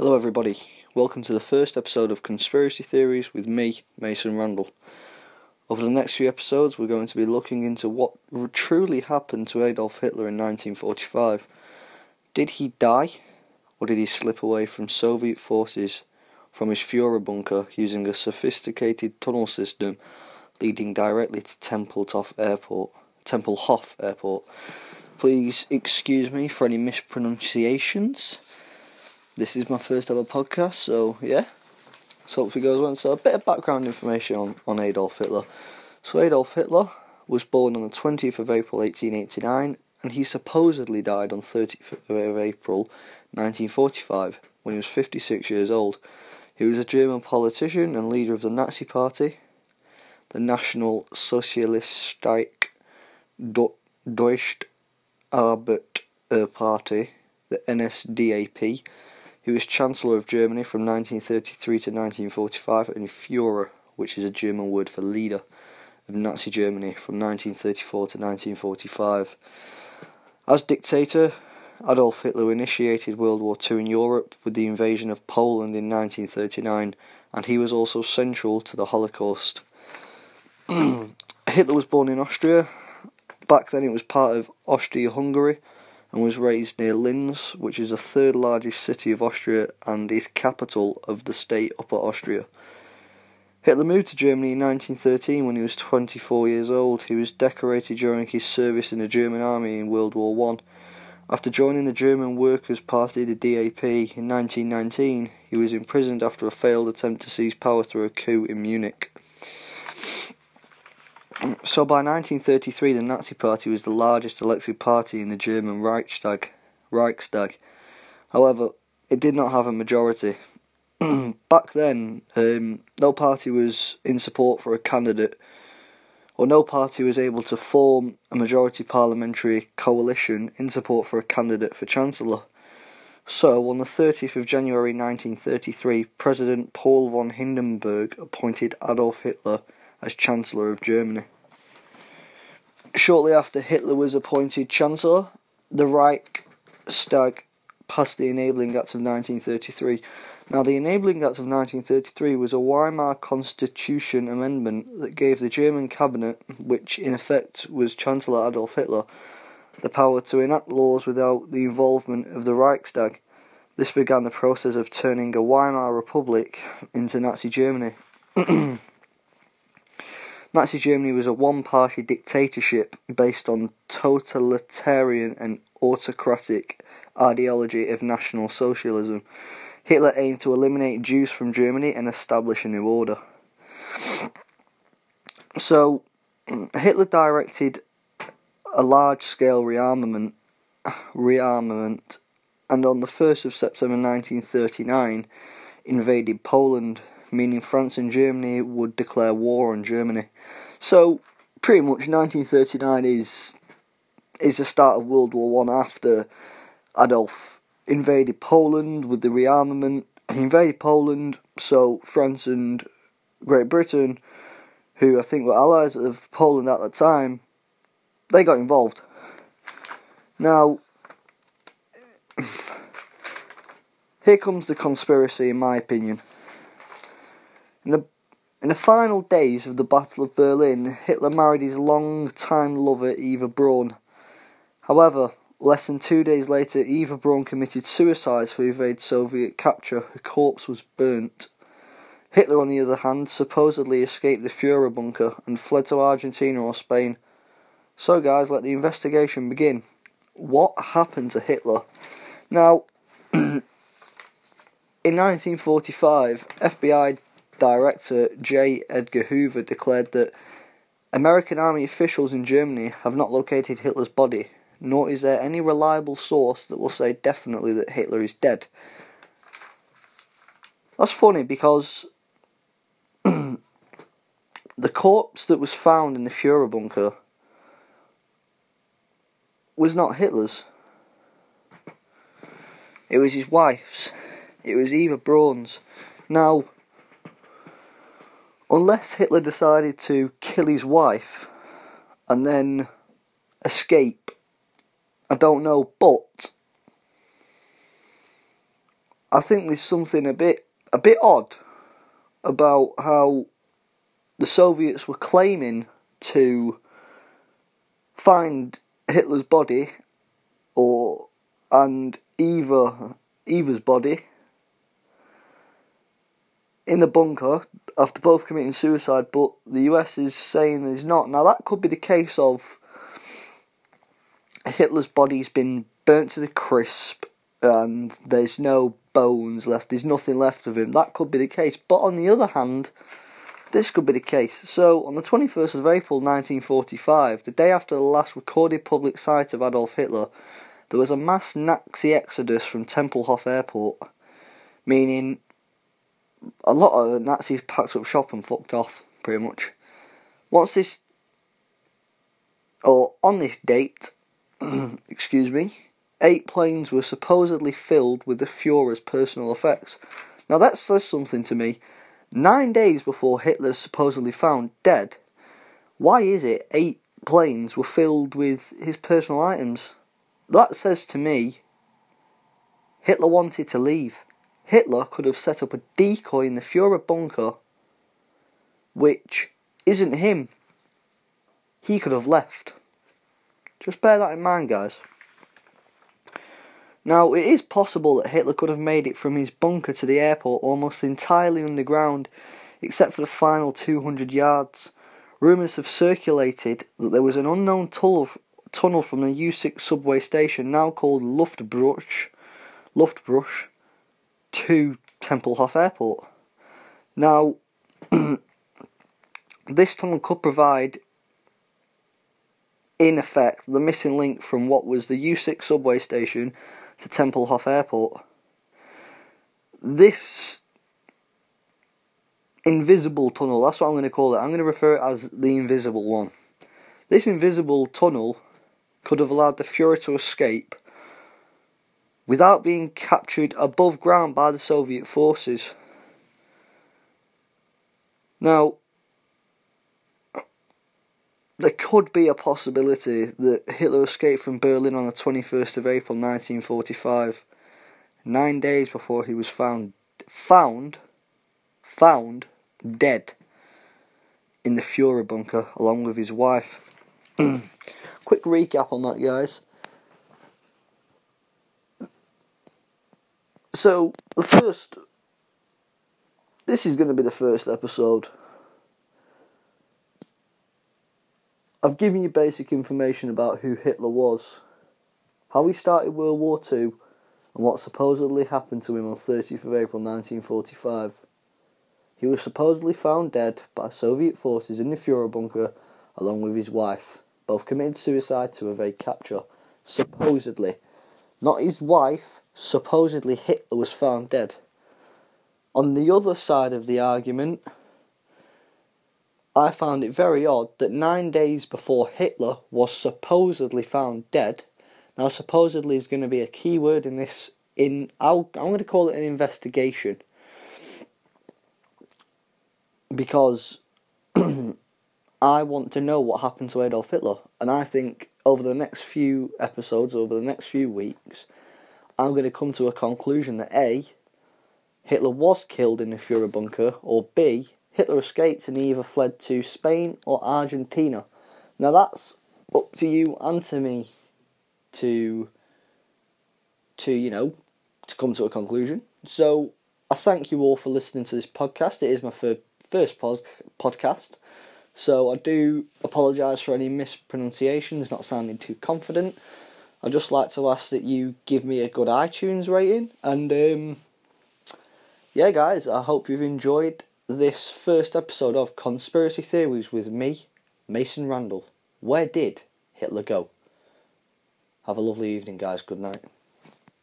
Hello, everybody. Welcome to the first episode of Conspiracy Theories with me, Mason Randall. Over the next few episodes, we're going to be looking into what truly happened to Adolf Hitler in 1945. Did he die, or did he slip away from Soviet forces from his Fuhrer bunker using a sophisticated tunnel system leading directly to Tempelhof Airport? Tempelhof Airport. Please excuse me for any mispronunciations. This is my first ever podcast, so yeah. So hopefully goes well. So a bit of background information on, on Adolf Hitler. So Adolf Hitler was born on the 20th of April 1889 and he supposedly died on 30th of April 1945 when he was 56 years old. He was a German politician and leader of the Nazi Party, the National Sozialistische Deutsche Arbeit Party, the NSDAP, he was Chancellor of Germany from 1933 to 1945 and Führer, which is a German word for leader, of Nazi Germany from 1934 to 1945. As dictator, Adolf Hitler initiated World War II in Europe with the invasion of Poland in 1939, and he was also central to the Holocaust. Hitler was born in Austria. Back then, it was part of Austria Hungary and was raised near Linz, which is the third largest city of Austria and is capital of the state Upper Austria. Hitler moved to Germany in 1913 when he was 24 years old. He was decorated during his service in the German army in World War One. After joining the German Workers' Party, the DAP, in 1919, he was imprisoned after a failed attempt to seize power through a coup in Munich. So by 1933, the Nazi Party was the largest elected party in the German Reichstag. Reichstag. However, it did not have a majority. Back then, um, no party was in support for a candidate, or no party was able to form a majority parliamentary coalition in support for a candidate for Chancellor. So, on the 30th of January 1933, President Paul von Hindenburg appointed Adolf Hitler as Chancellor of Germany. Shortly after Hitler was appointed Chancellor, the Reichstag passed the Enabling Act of 1933. Now, the Enabling Act of 1933 was a Weimar Constitution amendment that gave the German cabinet, which in effect was Chancellor Adolf Hitler, the power to enact laws without the involvement of the Reichstag. This began the process of turning a Weimar Republic into Nazi Germany. Nazi Germany was a one party dictatorship based on totalitarian and autocratic ideology of National Socialism. Hitler aimed to eliminate Jews from Germany and establish a new order. So, Hitler directed a large scale rearmament, rearmament and on the 1st of September 1939 invaded Poland meaning France and Germany would declare war on Germany. So, pretty much 1939 is is the start of World War One after Adolf invaded Poland with the rearmament. He invaded Poland, so France and Great Britain, who I think were allies of Poland at the time, they got involved. Now, here comes the conspiracy, in my opinion. In the, in the final days of the Battle of Berlin, Hitler married his long-time lover Eva Braun. However, less than two days later, Eva Braun committed suicide to evade Soviet capture. Her corpse was burnt. Hitler, on the other hand, supposedly escaped the Fuhrer bunker and fled to Argentina or Spain. So, guys, let the investigation begin. What happened to Hitler? Now, in 1945, FBI director J. Edgar Hoover declared that American army officials in Germany have not located Hitler's body, nor is there any reliable source that will say definitely that Hitler is dead. That's funny because the corpse that was found in the Fuhrer bunker was not Hitler's. It was his wife's. It was Eva Braun's. Now, unless Hitler decided to kill his wife and then escape, I don't know, but I think there's something a bit a bit odd about how the Soviets were claiming to find Hitler's body or and Eva Eva's body in the bunker after both committing suicide, but the US is saying there's not. Now that could be the case of Hitler's body's been burnt to the crisp and there's no bones left, there's nothing left of him. That could be the case. But on the other hand, this could be the case. So, on the 21st of April 1945, the day after the last recorded public sight of Adolf Hitler, there was a mass Nazi exodus from Tempelhof Airport, meaning a lot of Nazis packed up shop and fucked off, pretty much. Once this, or on this date, excuse me, eight planes were supposedly filled with the Fuhrer's personal effects. Now that says something to me. Nine days before Hitler's supposedly found dead, why is it eight planes were filled with his personal items? That says to me Hitler wanted to leave. Hitler could have set up a decoy in the Fuhrer bunker, which isn't him. He could have left. Just bear that in mind, guys. Now, it is possible that Hitler could have made it from his bunker to the airport almost entirely underground, except for the final 200 yards. Rumours have circulated that there was an unknown tunnel, from the U6 subway station, now called Luftbruch, Luftbrücke to Tempelhof Airport. Now, this tunnel could provide, in effect, the missing link from what was the U6 subway station to Tempelhof Airport. This invisible tunnel, that's what I'm going to call it. I'm going to refer it as the invisible one. This invisible tunnel could have allowed the Fuhrer to escape without being captured above ground by the Soviet forces. Now, there could be a possibility that Hitler escaped from Berlin on the 21st of April 1945, nine days before he was found, found, found dead in the Fuhrer bunker along with his wife. Quick recap on that, guys. So, the first. This is going to be the first episode I've given you basic information about who Hitler was, how he started World War II, and what supposedly happened to him on 30th of April 1945. He was supposedly found dead by Soviet forces in the Fuhrer bunker along with his wife. Both committed suicide to evade capture. Supposedly. Not his wife, supposedly Hitler was found dead. On the other side of the argument, I found it very odd that nine days before Hitler was supposedly found dead, now supposedly is going to be a key word in this. In I'll, I'm going to call it an investigation because I want to know what happened to Adolf Hitler, and I think over the next few episodes, over the next few weeks, I'm going to come to a conclusion that a Hitler was killed in the Fuhrer bunker, or b Hitler escaped and either fled to Spain or Argentina. Now that's up to you and to me to to you know to come to a conclusion. So I thank you all for listening to this podcast. It is my first first pod, podcast, so I do apologise for any mispronunciations, not sounding too confident. I'd just like to ask that you give me a good iTunes rating, and um, yeah, guys, I hope you've enjoyed this first episode of Conspiracy Theories with me, Mason Randall. Where did Hitler go? Have a lovely evening, guys. Good night.